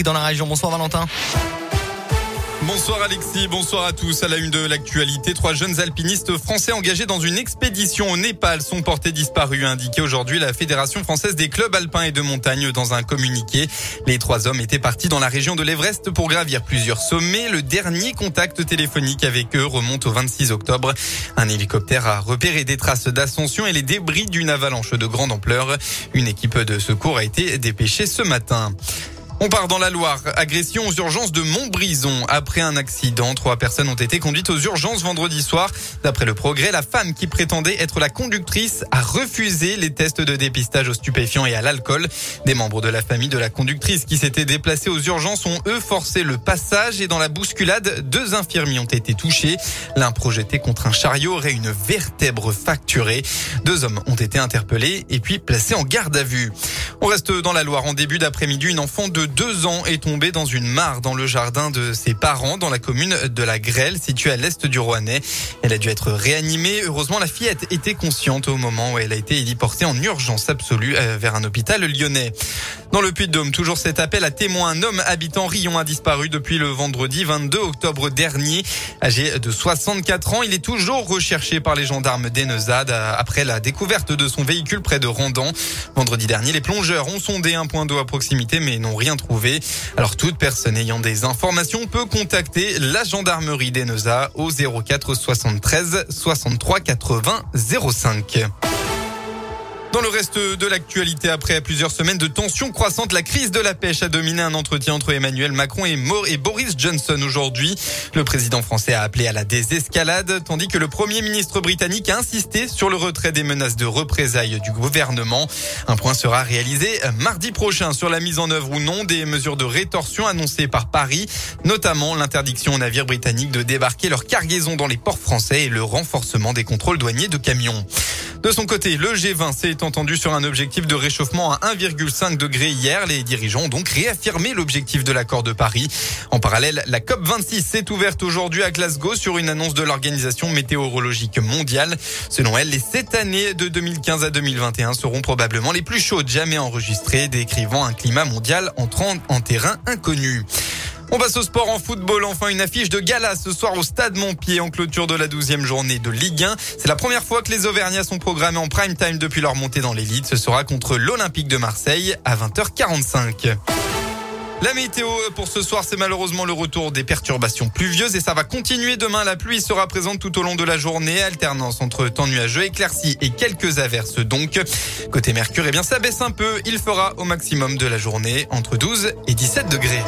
dans la région. Bonsoir Valentin. Bonsoir Alexis, bonsoir à tous. À la une de l'actualité, trois jeunes alpinistes français engagés dans une expédition au Népal sont portés disparus, a indiqué aujourd'hui la Fédération française des clubs alpins et de montagne dans un communiqué. Les trois hommes étaient partis dans la région de l'Everest pour gravir plusieurs sommets. Le dernier contact téléphonique avec eux remonte au 26 octobre. Un hélicoptère a repéré des traces d'ascension et les débris d'une avalanche de grande ampleur. Une équipe de secours a été dépêchée ce matin. On part dans la Loire. Agression aux urgences de Montbrison. Après un accident, trois personnes ont été conduites aux urgences vendredi soir. D'après le progrès, la femme qui prétendait être la conductrice a refusé les tests de dépistage aux stupéfiants et à l'alcool. Des membres de la famille de la conductrice qui s'étaient déplacés aux urgences ont eux forcé le passage et dans la bousculade, deux infirmiers ont été touchés. L'un projeté contre un chariot aurait une vertèbre facturée. Deux hommes ont été interpellés et puis placés en garde à vue. On reste dans la Loire. En début d'après-midi, une enfant de deux ans est tombée dans une mare dans le jardin de ses parents dans la commune de la Grêle, située à l'est du Rouennais. Elle a dû être réanimée. Heureusement, la fillette était consciente au moment où elle a été héliportée en urgence absolue euh, vers un hôpital lyonnais. Dans le Puy-de-Dôme, toujours cet appel à témoins. Un homme habitant Rion a disparu depuis le vendredi 22 octobre dernier. Âgé de 64 ans, il est toujours recherché par les gendarmes d'Enezade euh, après la découverte de son véhicule près de Randan. Vendredi dernier, les plongeurs ont sondé un point d'eau à proximité mais n'ont rien trouvé. Alors toute personne ayant des informations peut contacter la gendarmerie d'Eneza au 04 73 63 80 05. Dans le reste de l'actualité, après plusieurs semaines de tensions croissantes, la crise de la pêche a dominé un entretien entre Emmanuel Macron et, Boris Johnson aujourd'hui. Le président français a appelé à la désescalade, tandis que le premier ministre britannique a insisté sur le retrait des menaces de représailles du gouvernement. Un point sera réalisé mardi prochain sur la mise en œuvre ou non des mesures de rétorsion annoncées par Paris, notamment l'interdiction aux navires britanniques de débarquer leurs cargaisons dans les ports français et le renforcement des contrôles douaniers de camions. De son côté, le G20 s'est entendu sur un objectif de réchauffement à 1,5 degré hier. Les dirigeants ont donc réaffirmé l'objectif de l'accord de Paris. En parallèle, la COP26 s'est ouverte aujourd'hui à Glasgow sur une annonce de l'Organisation météorologique mondiale. Selon elle, les sept années de 2015 à 2021 seront probablement les plus chaudes jamais enregistrées, décrivant un climat mondial entrant en terrain inconnu. On passe au sport en football. Enfin, une affiche de gala ce soir au Stade Montpied en clôture de la 12e journée de Ligue 1. C'est la première fois que les Auvergnats sont programmés en prime time depuis leur montée dans l'élite. Ce sera contre l'Olympique de Marseille à 20h45. La météo pour ce soir, c'est malheureusement le retour des perturbations pluvieuses et ça va continuer demain. La pluie sera présente tout au long de la journée, alternance entre temps nuageux, éclaircies et quelques averses donc. Côté Mercure, eh bien ça baisse un peu. Il fera au maximum de la journée entre 12 et 17 degrés.